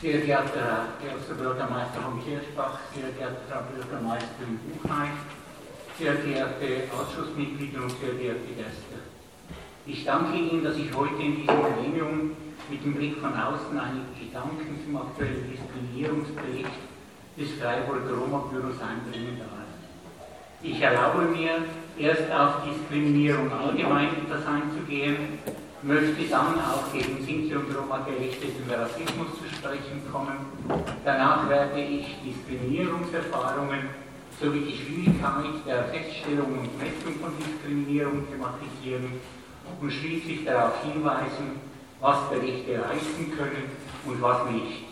sehr geehrter Herr Bürgermeister von Kirchbach, sehr geehrte Frau Bürgermeisterin Buchheim, sehr geehrte Ausschussmitglieder und sehr geehrte Gäste. Ich danke Ihnen, dass ich heute in diesem Gremium mit dem Blick von außen einige Gedanken zum aktuellen Diskriminierungsbericht des Freiburger Roma-Büros einbringen darf. Ich erlaube mir, erst auf Diskriminierung allgemein etwas einzugehen, möchte dann auch gegen Sinti und Roma gerichteten Rassismus zu sprechen kommen. Danach werde ich Diskriminierungserfahrungen sowie die Schwierigkeit der Feststellung und Messung von Diskriminierung thematisieren und schließlich darauf hinweisen, was Berichte leisten können und was nicht.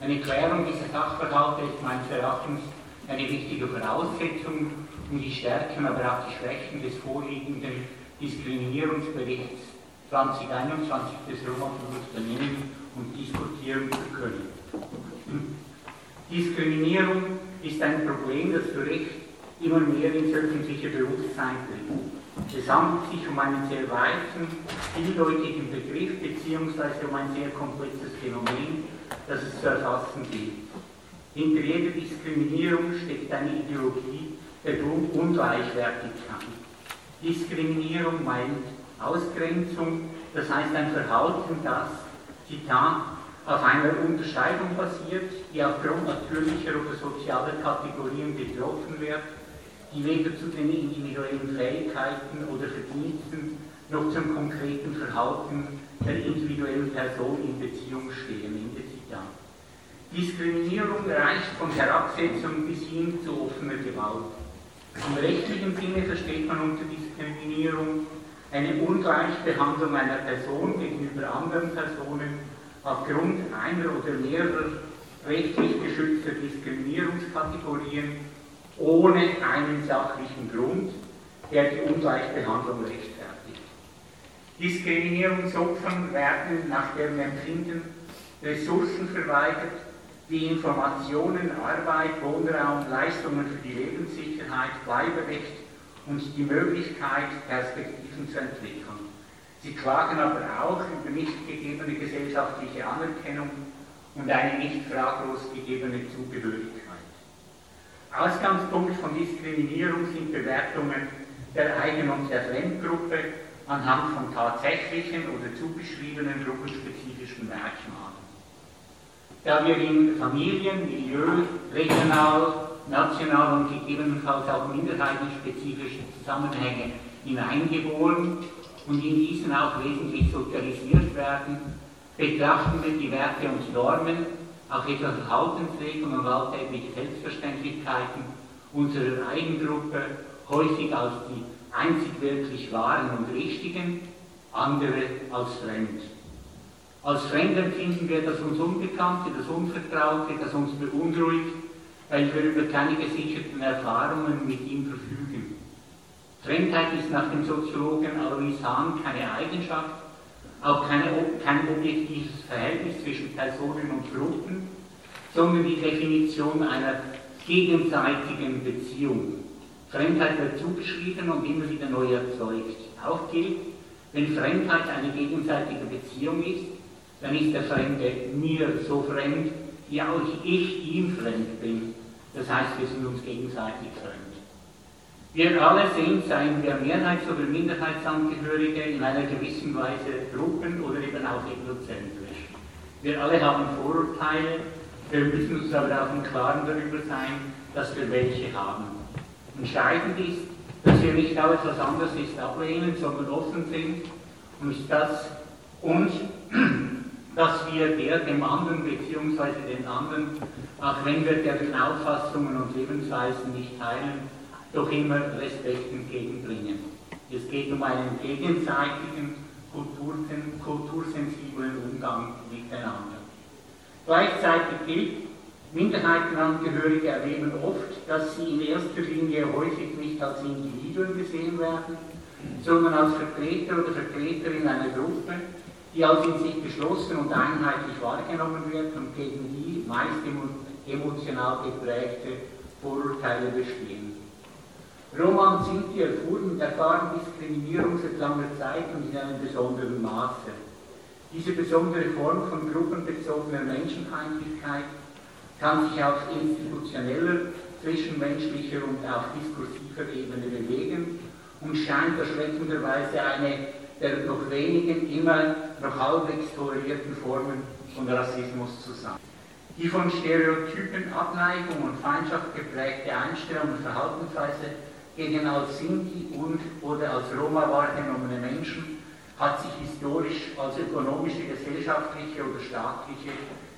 Eine Klärung dieser Sachverhalte ist meines Erachtens eine wichtige Voraussetzung, um die Stärken, aber auch die Schwächen des vorliegenden Diskriminierungsberichts 2021 des Roma-Bundes benennen und diskutieren zu können. Diskriminierung ist ein Problem, das zu Recht immer mehr ins öffentliche Bewusstsein tritt. Es handelt sich um einen sehr weiten, vieldeutigen Begriff bzw. um ein sehr komplexes Phänomen, das es zu erfassen gilt. Hinter jeder Diskriminierung steckt eine Ideologie der Ungleichwertigkeit. Diskriminierung meint Ausgrenzung, das heißt ein Verhalten, das, Zitat, auf einer Unterscheidung basiert, die aufgrund natürlicher oder sozialer Kategorien betroffen wird, die weder zu den individuellen Fähigkeiten oder Verdiensten noch zum konkreten Verhalten der individuellen Person in Beziehung stehen. Ende Zitat. Diskriminierung reicht von Herabsetzung bis hin zu offener Gewalt. Im rechtlichen Sinne versteht man unter Diskriminierung eine Ungleichbehandlung einer Person gegenüber anderen Personen aufgrund einer oder mehrerer rechtlich geschützter Diskriminierungskategorien ohne einen sachlichen Grund, der die Ungleichbehandlung rechtfertigt. Diskriminierungsopfern werden nach deren Empfinden Ressourcen verweigert, wie Informationen, Arbeit, Wohnraum, Leistungen für die Lebenssicherheit, Bleiberecht und die Möglichkeit, Perspektiven zu entwickeln. Sie klagen aber auch über nicht gegebene gesellschaftliche Anerkennung und eine nicht fraglos gegebene Zugehörigkeit. Ausgangspunkt von Diskriminierung sind Bewertungen der Eigen- und der Fremdgruppe anhand von tatsächlichen oder zugeschriebenen gruppenspezifischen Merkmalen. Da wir in Familien, Milieu, regional, national und gegebenenfalls auch minderheitenspezifische Zusammenhänge hineingeboren und in diesen auch wesentlich sozialisiert werden, betrachten wir die Werte und Normen, auch etwa Verhaltensregeln und alltägliche Selbstverständlichkeiten unserer Eigengruppe häufig als die einzig wirklich wahren und richtigen, andere als fremd. Als fremd empfinden wir das uns Unbekannte, das Unvertraute, das uns beunruhigt, weil wir über keine gesicherten Erfahrungen mit ihm verfügen. Fremdheit ist nach dem Soziologen Alois Hahn keine Eigenschaft, auch keine, kein objektives Verhältnis zwischen Personen und Gruppen, sondern die Definition einer gegenseitigen Beziehung. Fremdheit wird zugeschrieben und immer wieder neu erzeugt. Auch gilt, wenn Fremdheit eine gegenseitige Beziehung ist, dann ist der Fremde mir so fremd, wie auch ich ihm fremd bin. Das heißt, wir sind uns gegenseitig fremd. Wir alle sind, seien wir Mehrheits- oder Minderheitsangehörige, in einer gewissen Weise Gruppen- oder eben auch egozentrisch. Wir alle haben Vorurteile, wir müssen uns aber auch im Klaren darüber sein, dass wir welche haben. Entscheidend ist, dass wir nicht alles, was anders ist, ablehnen, sondern offen sind und dass, und, dass wir der dem anderen bzw. den anderen, auch wenn wir deren Auffassungen und Lebensweisen nicht teilen, doch immer Respekt entgegenbringen. Es geht um einen gegenseitigen, kultursensiblen Umgang miteinander. Gleichzeitig gilt, Minderheitenangehörige erleben oft, dass sie in erster Linie häufig nicht als Individuen gesehen werden, sondern als Vertreter oder Vertreterin einer Gruppe, die als in sich geschlossen und einheitlich wahrgenommen wird und gegen die meist emotional geprägte Vorurteile bestehen. Roman Sinti erfuhren und erfahren Diskriminierung seit langer Zeit und in einem besonderen Maße. Diese besondere Form von gruppenbezogener Menschenfeindlichkeit kann sich auf institutioneller, zwischenmenschlicher und auf diskursiver Ebene bewegen und scheint erschreckenderweise eine der noch wenigen immer noch halbwegs tolerierten Formen von Rassismus zu sein. Die von Stereotypen, Abneigung und Feindschaft geprägte Einstellung und Verhaltensweise gegen als Sinti und oder als Roma wahrgenommene Menschen hat sich historisch als ökonomische, gesellschaftliche oder staatliche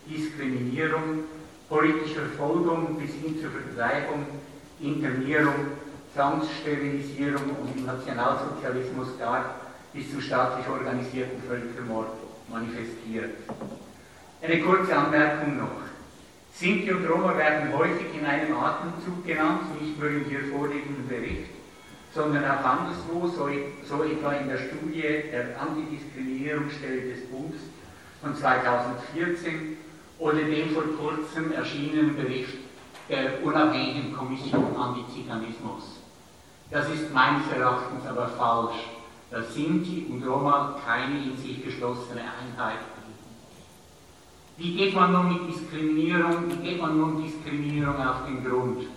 Diskriminierung, politische Verfolgung bis hin zur Vertreibung, Internierung, Zwangssterilisierung und im Nationalsozialismus gar bis zum staatlich organisierten Völkermord manifestiert. Eine kurze Anmerkung noch. Sinti und Roma werden häufig in einem Atemzug genannt, nicht nur im hier vorliegenden Bericht, sondern auch anderswo, so, so etwa in der Studie der Antidiskriminierungsstelle des Bundes von 2014 oder dem vor kurzem erschienenen Bericht der unabhängigen Kommission Antiziganismus. Das ist meines Erachtens aber falsch, dass Sinti und Roma keine in sich geschlossene Einheit. Wie geht man nun mit Diskriminierung, wie geht man nun Diskriminierung auf den Grund?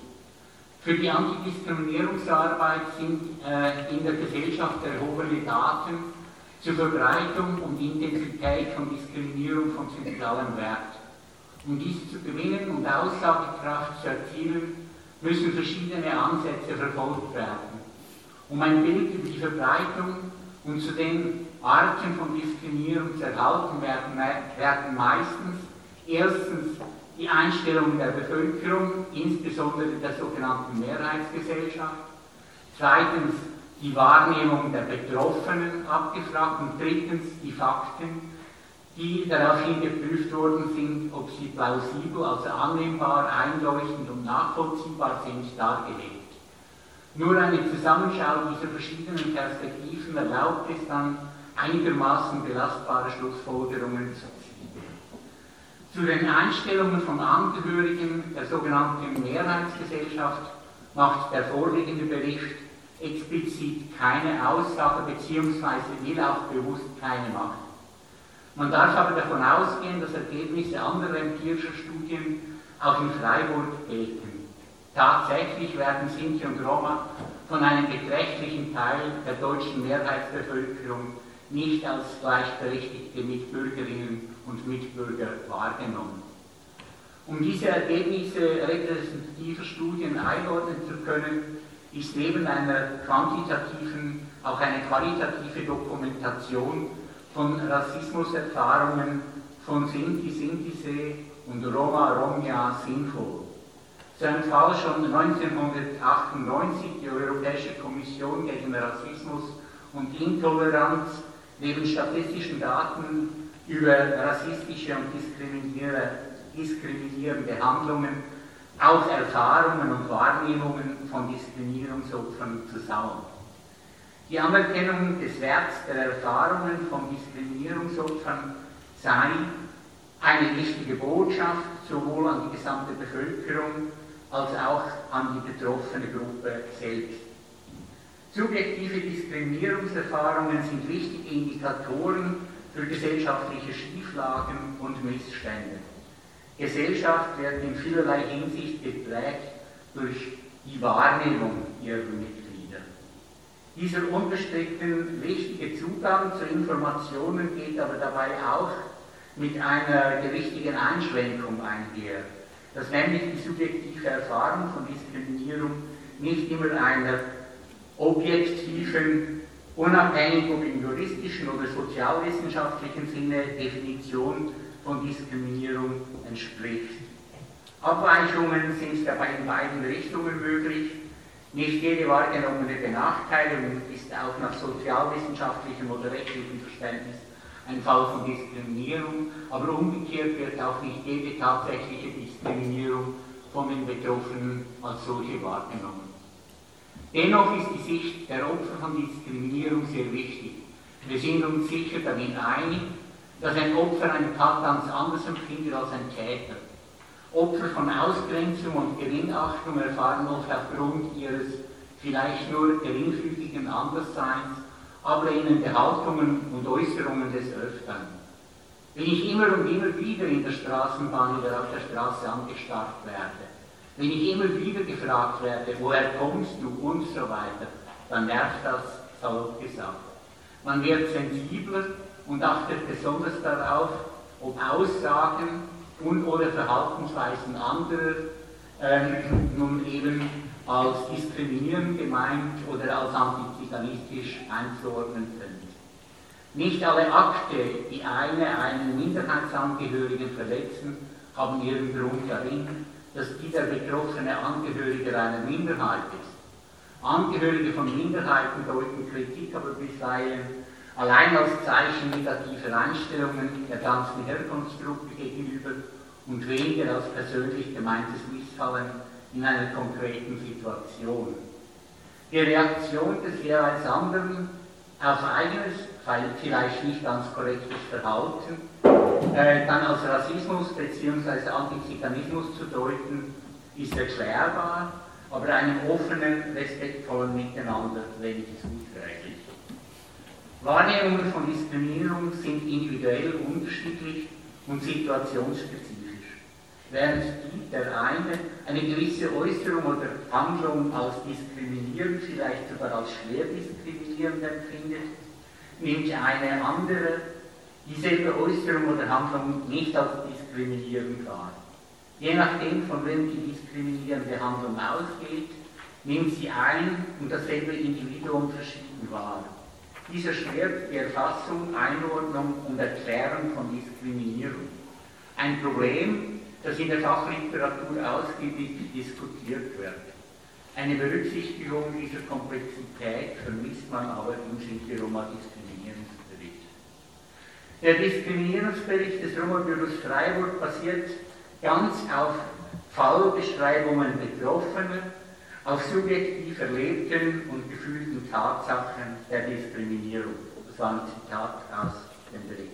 Für die Antidiskriminierungsarbeit sind äh, in der Gesellschaft erhobene Daten zur Verbreitung und Intensität von Diskriminierung von zentralem Wert. Um dies zu gewinnen und Aussagekraft zu erzielen, müssen verschiedene Ansätze verfolgt werden. Um ein Bild über die Verbreitung und zu den Arten von Diskriminierung zu erhalten, werden, werden meistens erstens die Einstellung der Bevölkerung, insbesondere der sogenannten Mehrheitsgesellschaft, zweitens die Wahrnehmung der Betroffenen abgefragt und drittens die Fakten, die daraufhin geprüft worden sind, ob sie plausibel, also annehmbar, einleuchtend und nachvollziehbar sind, dargelegt. Nur eine Zusammenschau dieser verschiedenen Perspektiven erlaubt es dann, einigermaßen belastbare Schlussfolgerungen zu zu den Einstellungen von Angehörigen der sogenannten Mehrheitsgesellschaft macht der vorliegende Bericht explizit keine Aussage bzw. will auch bewusst keine machen. Man darf aber davon ausgehen, dass Ergebnisse anderer empirischer Studien auch in Freiburg gelten. Tatsächlich werden Sinti und Roma von einem beträchtlichen Teil der deutschen Mehrheitsbevölkerung nicht als gleichberechtigte Mitbürgerinnen und Mitbürger wahrgenommen. Um diese Ergebnisse repräsentativer Studien einordnen zu können, ist neben einer quantitativen auch eine qualitative Dokumentation von Rassismuserfahrungen von Sinti, Sintisee und Roma, Romja sinnvoll. So ein Fall schon 1998 die Europäische Kommission gegen Rassismus und Intoleranz neben statistischen Daten über rassistische und diskriminierende Handlungen auch Erfahrungen und Wahrnehmungen von Diskriminierungsopfern zu sammeln. Die Anerkennung des Werts der Erfahrungen von Diskriminierungsopfern sei eine wichtige Botschaft sowohl an die gesamte Bevölkerung als auch an die betroffene Gruppe selbst. Subjektive Diskriminierungserfahrungen sind wichtige Indikatoren für gesellschaftliche Schieflagen und Missstände. Gesellschaft wird in vielerlei Hinsicht geprägt durch die Wahrnehmung ihrer Mitglieder. Dieser unbestritten wichtige Zugang zu Informationen geht aber dabei auch mit einer gewichtigen Einschränkung einher, dass nämlich die subjektive Erfahrung von Diskriminierung nicht immer einer objektiven unabhängig ob im juristischen oder sozialwissenschaftlichen Sinne Definition von Diskriminierung entspricht. Abweichungen sind dabei in beiden Richtungen möglich. Nicht jede wahrgenommene Benachteiligung ist auch nach sozialwissenschaftlichem oder rechtlichem Verständnis ein Fall von Diskriminierung, aber umgekehrt wird auch nicht jede tatsächliche Diskriminierung von den Betroffenen als solche wahrgenommen. Dennoch ist die Sicht der Opfer von Diskriminierung sehr wichtig. Wir sind uns sicher damit einig, dass ein Opfer eine Tat ganz anders empfindet als ein Täter. Opfer von Ausgrenzung und Geringachtung erfahren oft aufgrund ihres vielleicht nur geringfügigen Andersseins ablehnende Haltungen und Äußerungen des Öfteren. wenn ich immer und immer wieder in der Straßenbahn oder auf der Straße angestarrt werde, wenn ich immer wieder gefragt werde, woher kommst du und so weiter, dann nervt das, salopp gesagt. Man wird sensibler und achtet besonders darauf, ob Aussagen und oder Verhaltensweisen anderer ähm, nun eben als diskriminierend gemeint oder als antiziganistisch einzuordnen sind. Nicht alle Akte, die eine einen Minderheitsangehörigen verletzen, haben ihren Grund darin, dass dieser betroffene Angehörige einer Minderheit ist. Angehörige von Minderheiten deuten Kritik aber bisweilen allein als Zeichen negativer Einstellungen der ganzen Herkunftsgruppe gegenüber und weniger als persönlich gemeintes Missfallen in einer konkreten Situation. Die Reaktion des jeweils anderen auf eigenes, vielleicht nicht ganz korrektes Verhalten, äh, dann als Rassismus bzw. Antiziganismus zu deuten, ist erklärbar, aber einem offenen, respektvollen Miteinander wenig zuträglich. Wahrnehmungen von Diskriminierung sind individuell unterschiedlich und situationsspezifisch während die, der eine eine gewisse Äußerung oder Handlung als diskriminierend, vielleicht sogar als schwer diskriminierend empfindet, nimmt eine andere dieselbe Äußerung oder Handlung nicht als diskriminierend wahr. Je nachdem, von wem die diskriminierende Handlung ausgeht, nimmt sie ein und dasselbe Individuum verschieden wahr. Dies erschwert die Erfassung, Einordnung und Erklärung von Diskriminierung. Ein Problem, das in der Fachliteratur ausgiebig diskutiert wird. Eine Berücksichtigung dieser Komplexität vermisst man aber im Sinti-Roma-Diskriminierungsbericht. Der Diskriminierungsbericht des Roma-Büros Freiburg basiert ganz auf Fallbeschreibungen Betroffener, auf subjektiv erlebten und gefühlten Tatsachen der Diskriminierung. Das war ein Zitat aus dem Bericht.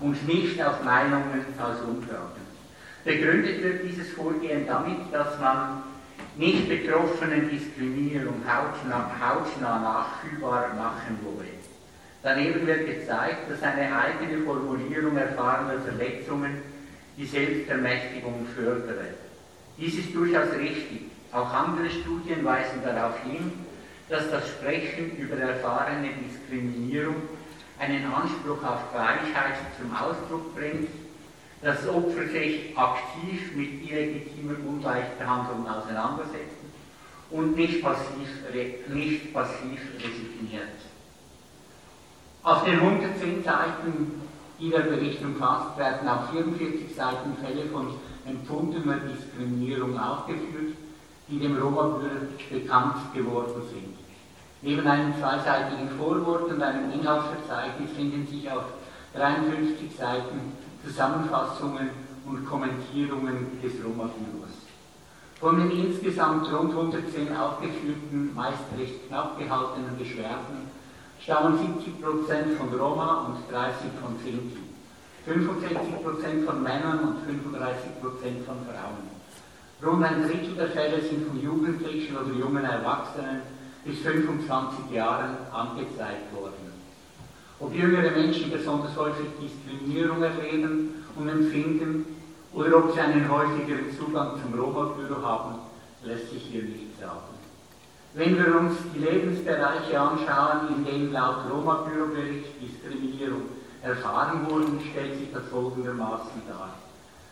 Und nicht auf Meinungen aus Umfragen. Begründet wird dieses Vorgehen damit, dass man nicht betroffenen Diskriminierung hautnah, hautnah nachfühlbar machen wolle. Daneben wird gezeigt, dass eine eigene Formulierung erfahrener Verletzungen die Selbstermächtigung fördere. Dies ist durchaus richtig. Auch andere Studien weisen darauf hin, dass das Sprechen über erfahrene Diskriminierung einen Anspruch auf Gleichheit zum Ausdruck bringt das Opfer sich aktiv mit illegitimer Ungleichbehandlung auseinandersetzen und nicht passiv, nicht passiv resigniert. Auf den 110 Seiten, die der Bericht umfasst, werden auf 44 Seiten Fälle von empfundener Diskriminierung aufgeführt, die dem Roma-Bürger bekannt geworden sind. Neben einem zweiseitigen Vorwort und einem Inhaltsverzeichnis finden sich auf 53 Seiten Zusammenfassungen und Kommentierungen des Roma-Büros. Von den insgesamt rund 110 aufgeführten, meist recht knapp gehaltenen Beschwerden stammen 70% von Roma und 30% von Sinti, 65% von Männern und 35% von Frauen. Rund ein Drittel der Fälle sind von Jugendlichen oder jungen Erwachsenen bis 25 Jahren angezeigt worden. Ob jüngere Menschen besonders häufig Diskriminierung erleben und empfinden oder ob sie einen häufigeren Zugang zum Roma-Büro haben, lässt sich hier nicht sagen. Wenn wir uns die Lebensbereiche anschauen, in denen laut Roma-Büro-Bericht Diskriminierung erfahren wurden, stellt sich das folgendermaßen dar.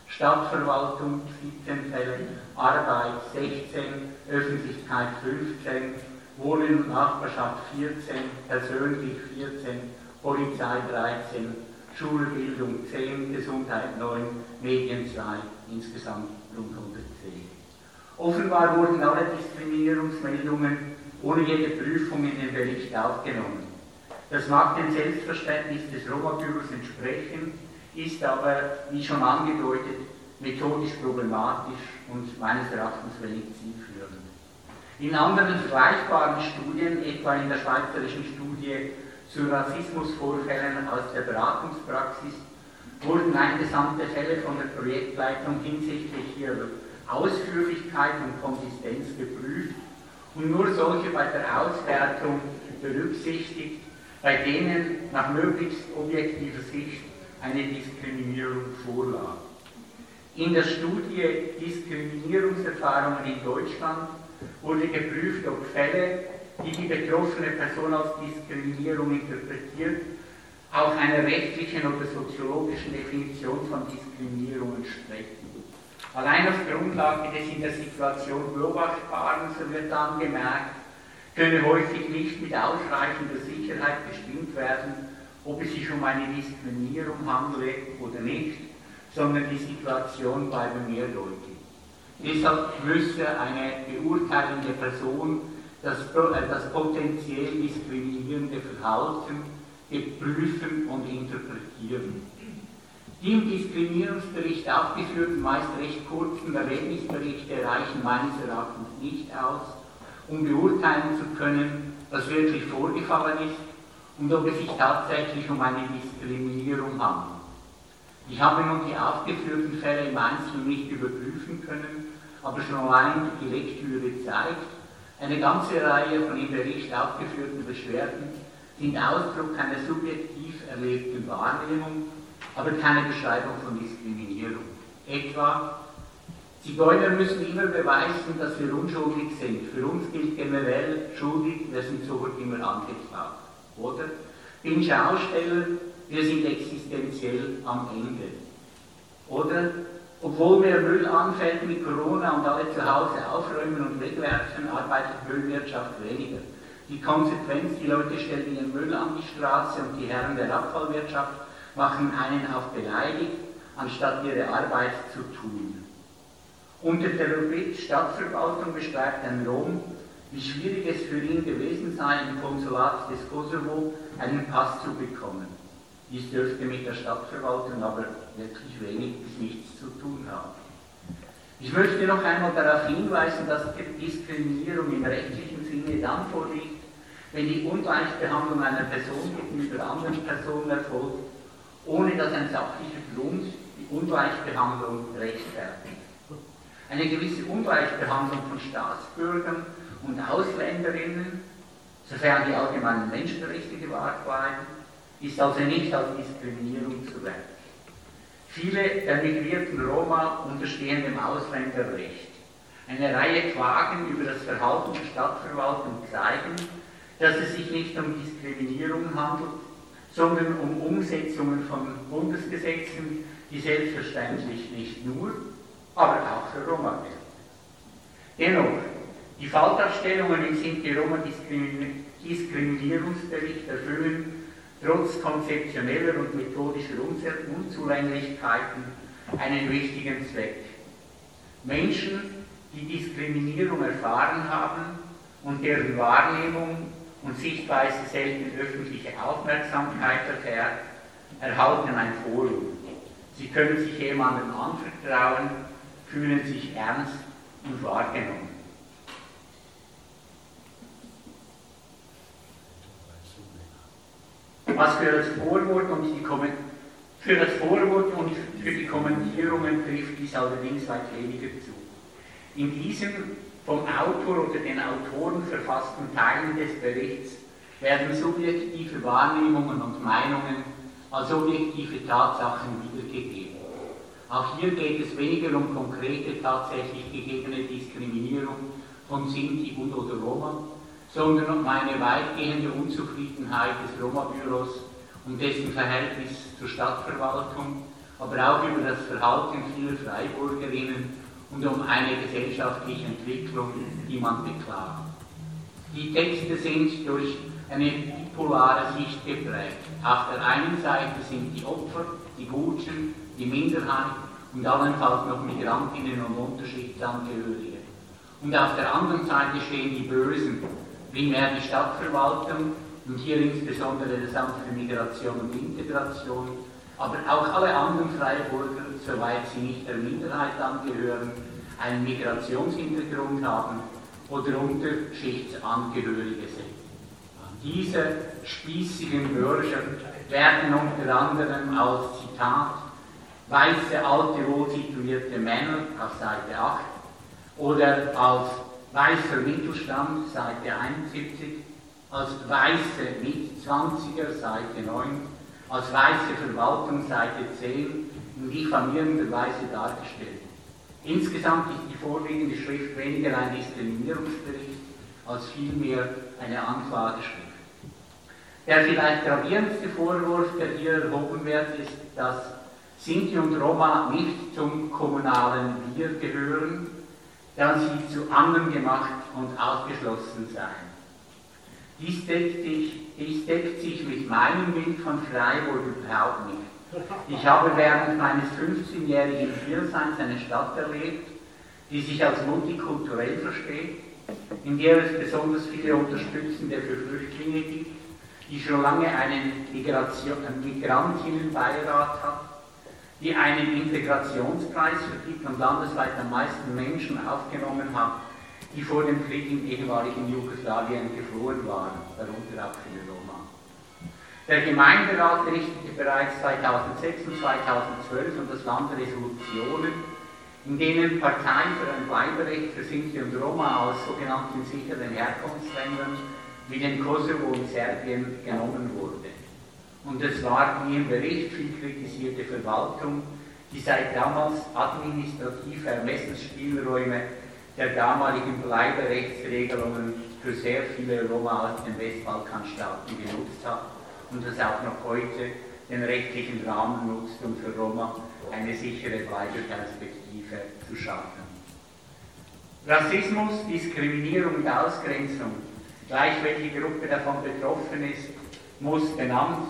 Stadtverwaltung 17 Fälle, Arbeit 16, Öffentlichkeit 15, Wohnen und Nachbarschaft 14, persönlich 14, Polizei 13, Schulbildung 10, Gesundheit 9, Medien 2, insgesamt rund 110. Offenbar wurden alle Diskriminierungsmeldungen ohne jede Prüfung in den Bericht aufgenommen. Das mag dem Selbstverständnis des Roma-Büros entsprechen, ist aber, wie schon angedeutet, methodisch problematisch und meines Erachtens wenig zielführend. In anderen vergleichbaren Studien, etwa in der schweizerischen Studie zu Rassismusvorfällen aus der Beratungspraxis wurden eingesandte Fälle von der Projektleitung hinsichtlich ihrer Ausführlichkeit und Konsistenz geprüft und nur solche bei der Auswertung berücksichtigt, bei denen nach möglichst objektiver Sicht eine Diskriminierung vorlag. In der Studie Diskriminierungserfahrungen in Deutschland wurde geprüft, ob Fälle, die die betroffene Person als Diskriminierung interpretiert, auch einer rechtlichen oder soziologischen Definition von Diskriminierung entsprechen. Allein auf Grundlage des in der Situation Beobachtbaren, so wird dann gemerkt, könne häufig nicht mit ausreichender Sicherheit bestimmt werden, ob es sich um eine Diskriminierung handele oder nicht, sondern die Situation bleibe mehrdeutig. Deshalb müsse eine beurteilende Person das, äh, das potenziell diskriminierende Verhalten prüfen und interpretieren. Die im Diskriminierungsbericht aufgeführten, meist recht kurzen Erlebnisberichte reichen meines Erachtens nicht aus, um beurteilen zu können, was wirklich vorgefallen ist und ob es sich tatsächlich um eine Diskriminierung handelt. Ich habe nun die aufgeführten Fälle im Einzelnen nicht überprüfen können, aber schon allein die Lektüre zeigt, eine ganze Reihe von im Bericht aufgeführten Beschwerden sind Ausdruck einer subjektiv erlebten Wahrnehmung, aber keine Beschreibung von Diskriminierung. Etwa, Zigeuner müssen immer beweisen, dass wir unschuldig sind. Für uns gilt generell, schuldig, wir sind sofort immer angeklagt. Oder? Bin Schausteller, wir sind existenziell am Ende. Oder? Obwohl mehr Müll anfällt mit Corona und alle zu Hause aufräumen und wegwerfen, arbeitet Müllwirtschaft weniger. Die Konsequenz, die Leute stellen ihren Müll an die Straße und die Herren der Abfallwirtschaft machen einen auf beleidigt, anstatt ihre Arbeit zu tun. Unter der Rubrik Stadtverwaltung beschreibt ein Rom, wie schwierig es für ihn gewesen sei, im Konsulat des Kosovo einen Pass zu bekommen. Dies dürfte mit der Stadtverwaltung aber wirklich wenig bis nichts zu tun haben. Ich möchte noch einmal darauf hinweisen, dass Diskriminierung im rechtlichen Sinne dann vorliegt, wenn die Ungleichbehandlung einer Person gegenüber anderen Personen erfolgt, ohne dass ein sachlicher Grund die Ungleichbehandlung rechtfertigt. Eine gewisse Ungleichbehandlung von Staatsbürgern und Ausländerinnen, sofern die allgemeinen Menschenrechte gewahrt bleiben, ist also nicht als Diskriminierung zu werten. Viele der migrierten Roma unterstehen dem Ausländerrecht. Eine Reihe Klagen über das Verhalten der Stadtverwaltung zeigen, dass es sich nicht um Diskriminierung handelt, sondern um Umsetzungen von Bundesgesetzen, die selbstverständlich nicht nur, aber auch für Roma gelten. Dennoch, die Faltaufstellungen im Sinti Roma Diskriminierungsbericht erfüllen trotz konzeptioneller und methodischer Unzulänglichkeiten einen wichtigen Zweck. Menschen, die Diskriminierung erfahren haben und deren Wahrnehmung und Sichtweise selten öffentliche Aufmerksamkeit erfährt, erhalten ein Forum. Sie können sich jemandem anvertrauen, fühlen sich ernst und wahrgenommen. Was für das Vorwort und die für das Vorwort und für die Kommentierungen trifft dies allerdings weit weniger zu. In diesem vom Autor oder den Autoren verfassten Teilen des Berichts werden subjektive Wahrnehmungen und Meinungen als objektive Tatsachen wiedergegeben. Auch hier geht es weniger um konkrete, tatsächlich gegebene Diskriminierung von Sinti und oder Roma, sondern um eine weitgehende Unzufriedenheit des Roma-Büros und dessen Verhältnis zur Stadtverwaltung, aber auch über das Verhalten vieler Freiburgerinnen und um eine gesellschaftliche Entwicklung, die man beklagt. Die Texte sind durch eine bipolare Sicht geprägt. Auf der einen Seite sind die Opfer, die Gutschen, die Minderheit und allenfalls noch Migrantinnen und Unterschichtsangehörige. Und auf der anderen Seite stehen die Bösen, primär die Stadtverwaltung und hier insbesondere das Amt für Migration und Integration, aber auch alle anderen Freiburger, soweit sie nicht der Minderheit angehören, einen Migrationshintergrund haben oder Unterschichtsangehörige sind. Diese spießigen Bürger werden unter anderem als Zitat weiße, alte, wohlsituierte Männer auf Seite 8 oder als weißer Mittelstand, Seite 71, als weiße Mitzwanziger, Seite 9, als weiße Verwaltung Seite 10 in diffamierender Weise dargestellt. Insgesamt ist die vorliegende Schrift weniger ein Diskriminierungsbericht als vielmehr eine Anklageschrift. Der vielleicht gravierendste Vorwurf, der hier erhoben wird, ist, dass Sinti und Roma nicht zum kommunalen Wir gehören, da sie zu anderen gemacht und ausgeschlossen seien. Dies deckt, sich, dies deckt sich mit meinem Bild von Freiburg überhaupt nicht. Ich habe während meines 15-jährigen Hierseins eine Stadt erlebt, die sich als multikulturell versteht, in der es besonders viele Unterstützende für Flüchtlinge gibt, die schon lange einen Migrantinnenbeirat hat, die einen Integrationspreis vergibt und landesweit am meisten Menschen aufgenommen hat, die vor dem Krieg im ehemaligen Jugoslawien geflohen waren, darunter auch viele Roma. Der Gemeinderat richtete bereits 2006 und 2012 und das Land Resolutionen, in denen Parteien für ein Bleiberecht für Sinti und Roma aus sogenannten sicheren Herkunftsländern wie dem Kosovo und Serbien genommen wurde. Und es war die im Bericht viel kritisierte Verwaltung, die seit damals administrative Ermessensspielräume der damaligen Bleiberechtsregelungen für sehr viele Roma aus den Westbalkanstaaten genutzt hat und das auch noch heute den rechtlichen Rahmen nutzt, um für Roma eine sichere Bleibeperspektive zu schaffen. Rassismus, Diskriminierung und Ausgrenzung, gleich welche Gruppe davon betroffen ist, muss benannt,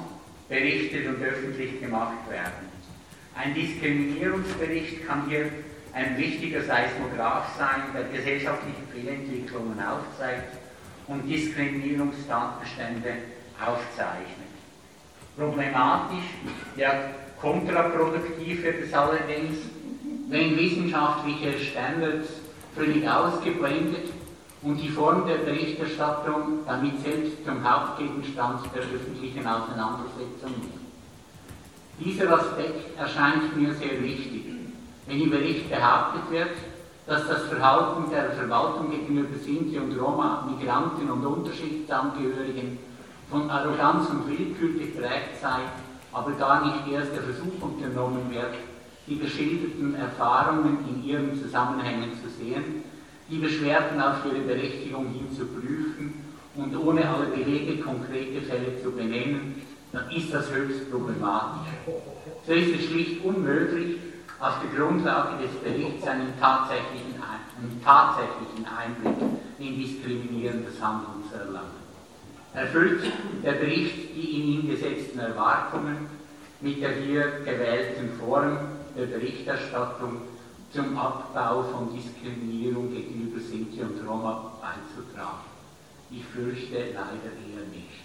berichtet und öffentlich gemacht werden. Ein Diskriminierungsbericht kann hier ein wichtiger Seismograph sein, der gesellschaftliche Fehlentwicklungen aufzeigt und Diskriminierungstatbestände aufzeichnet. Problematisch, ja kontraproduktiv wird es allerdings, wenn wissenschaftliche Standards völlig ausgeblendet und die Form der Berichterstattung damit selbst zum Hauptgegenstand der öffentlichen Auseinandersetzung wird. Dieser Aspekt erscheint mir sehr wichtig wenn im Bericht behauptet wird, dass das Verhalten der Verwaltung gegenüber Sinti und Roma, Migranten und Unterschichtsangehörigen von Arroganz und Willkür geprägt sei, aber gar nicht erst der Versuch unternommen wird, die geschilderten Erfahrungen in ihren Zusammenhängen zu sehen, die Beschwerden auf ihre Berechtigung hin zu prüfen und ohne alle Belege konkrete Fälle zu benennen, dann ist das höchst problematisch. So ist es schlicht unmöglich, auf der Grundlage des Berichts einen tatsächlichen, einen tatsächlichen Einblick in diskriminierendes Handeln zu erlangen. Erfüllt der Bericht die in ihm gesetzten Erwartungen mit der hier gewählten Form der Berichterstattung zum Abbau von Diskriminierung gegenüber Sinti und Roma beizutragen? Ich fürchte leider eher nicht.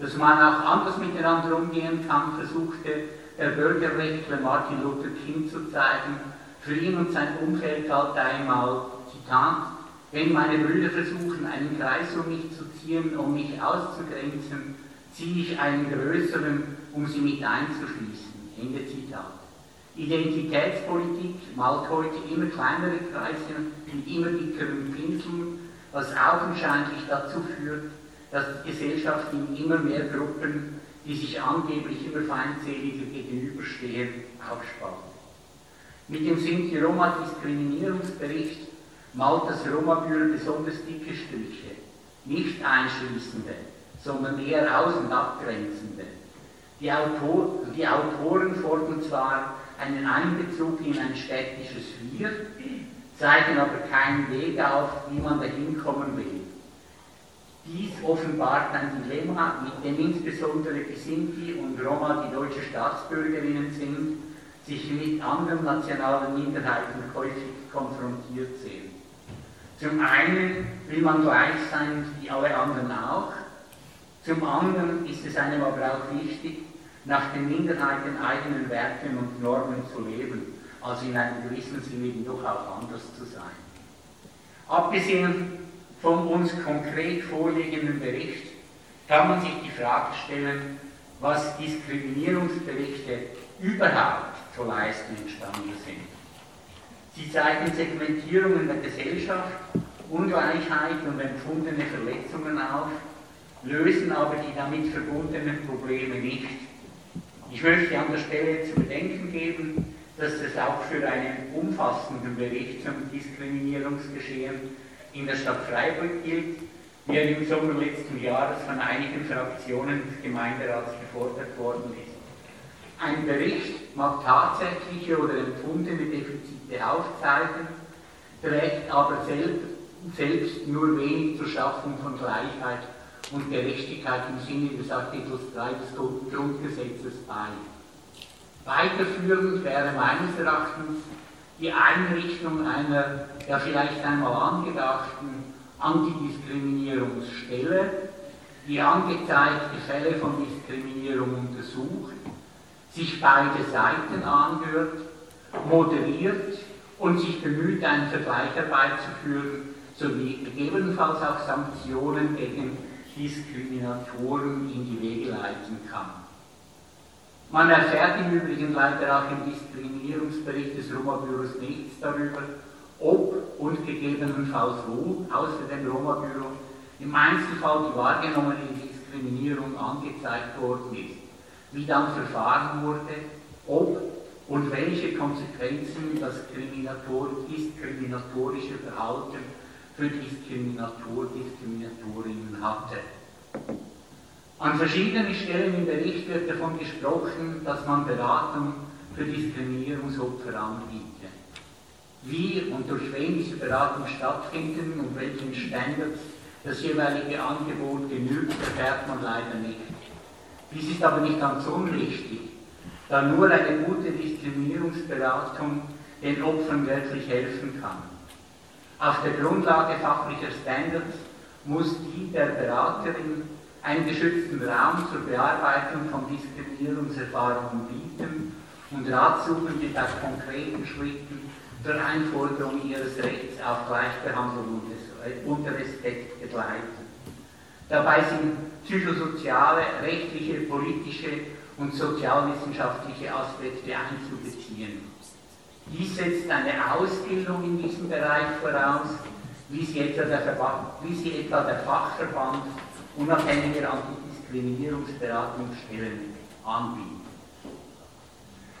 Dass man auch anders miteinander umgehen kann, versuchte der Bürgerrechtler Martin Luther King zu zeigen, für ihn und sein Umfeld galt einmal, Zitat, wenn meine Brüder versuchen, einen Kreis um mich zu ziehen, um mich auszugrenzen, ziehe ich einen größeren, um sie mit einzuschließen. Ende Zitat. Identitätspolitik malt heute immer kleinere Kreise mit immer dickeren Pinseln, was augenscheinlich dazu führt, dass die Gesellschaft in immer mehr Gruppen die sich angeblich immer feindseliger gegenüberstehen, aufspalten. Mit dem Sinti-Roma-Diskriminierungsbericht malt das Roma-Büro besonders dicke Striche, nicht einschließende, sondern eher und abgrenzende. Die, Autor die Autoren fordern zwar einen Einbezug in ein städtisches Wir, zeigen aber keinen Weg auf, wie man dahin kommen will. Dies offenbart ein Dilemma, mit dem insbesondere die Sinti und Roma, die deutsche Staatsbürgerinnen sind, sich mit anderen nationalen Minderheiten häufig konfrontiert sehen. Zum einen will man gleich sein wie alle anderen auch, zum anderen ist es einem aber auch wichtig, nach den Minderheiten eigenen Werten und Normen zu leben, also in einem gewissen Sinne doch auch anders zu sein. Abgesehen vom uns konkret vorliegenden Bericht kann man sich die Frage stellen, was Diskriminierungsberichte überhaupt zu leisten imstande sind. Sie zeigen Segmentierungen der Gesellschaft, Ungleichheit und empfundene Verletzungen auf, lösen aber die damit verbundenen Probleme nicht. Ich möchte an der Stelle zu bedenken geben, dass das auch für einen umfassenden Bericht zum Diskriminierungsgeschehen in der Stadt Freiburg gilt, wie er im Sommer letzten Jahres von einigen Fraktionen des Gemeinderats gefordert worden ist. Ein Bericht mag tatsächliche oder empfundene Defizite aufzeigen, trägt aber selbst, selbst nur wenig zur Schaffung von Gleichheit und Gerechtigkeit im Sinne des Artikels 3 des Grundgesetzes bei. Weiterführend wäre meines Erachtens die Einrichtung einer ja vielleicht einmal angedachten Antidiskriminierungsstelle, die angezeigte Fälle von Diskriminierung untersucht, sich beide Seiten anhört, moderiert und sich bemüht, einen Vergleich herbeizuführen, sowie gegebenenfalls auch Sanktionen gegen Diskriminatoren in die Wege leiten kann. Man erfährt im Übrigen leider auch im Diskriminierungsbericht des Roma-Büros nichts darüber, ob und gegebenenfalls wo, außer dem Roma-Büro, im Einzelfall die wahrgenommene Diskriminierung angezeigt worden ist, wie dann verfahren wurde, ob und welche Konsequenzen das diskriminatorische Verhalten für Diskriminator, Diskriminatorinnen hatte. An verschiedenen Stellen im Bericht wird davon gesprochen, dass man Beratung für Diskriminierungsopfer anbiete. Wie und durch wen diese Beratung stattfinden und welchen Standards das jeweilige Angebot genügt, erfährt man leider nicht. Dies ist aber nicht ganz unwichtig, da nur eine gute Diskriminierungsberatung den Opfern wirklich helfen kann. Auf der Grundlage fachlicher Standards muss die der Beraterin einen geschützten Raum zur Bearbeitung von Diskriminierungserfahrungen bieten und Ratsuchende bei konkreten Schritten zur Einforderung ihres Rechts auf Gleichbehandlung und Respekt begleiten. Dabei sind psychosoziale, rechtliche, politische und sozialwissenschaftliche Aspekte einzubeziehen. Dies setzt eine Ausbildung in diesem Bereich voraus, wie sie etwa der, wie sie etwa der Fachverband unabhängiger Antidiskriminierungsberatungsstellen anbieten.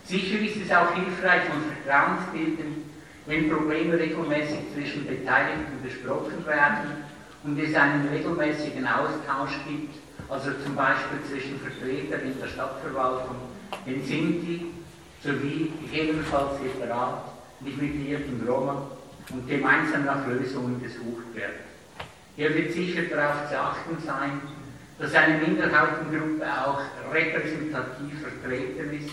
Sicher ist es auch hilfreich und vertrauensbildend, wenn Probleme regelmäßig zwischen Beteiligten besprochen werden und es einen regelmäßigen Austausch gibt, also zum Beispiel zwischen Vertretern in der Stadtverwaltung, den Sinti, sowie gegebenenfalls separat mit Mitgliedern Roma und gemeinsam nach Lösungen gesucht wird. Hier wird sicher darauf zu achten sein, dass eine Minderheitengruppe auch repräsentativ vertreten ist,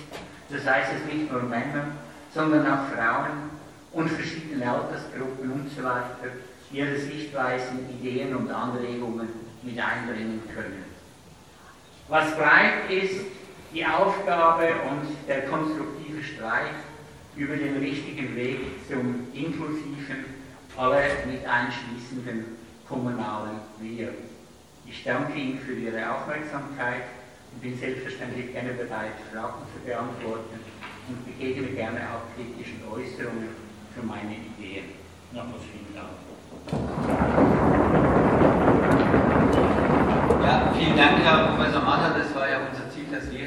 das heißt es nicht nur Männer, sondern auch Frauen und verschiedene Altersgruppen und so weiter ihre Sichtweisen, Ideen und Anregungen mit einbringen können. Was bleibt ist die Aufgabe und der konstruktive Streit über den richtigen Weg zum inklusiven, aber mit einschließenden kommunalen Wir. Ich danke Ihnen für Ihre Aufmerksamkeit und bin selbstverständlich gerne bereit, Fragen zu beantworten und begegne gerne auch kritischen Äußerungen für meine Ideen. Nochmals vielen Dank. Ja, vielen Dank, Herr Professor Martha. Das war ja unser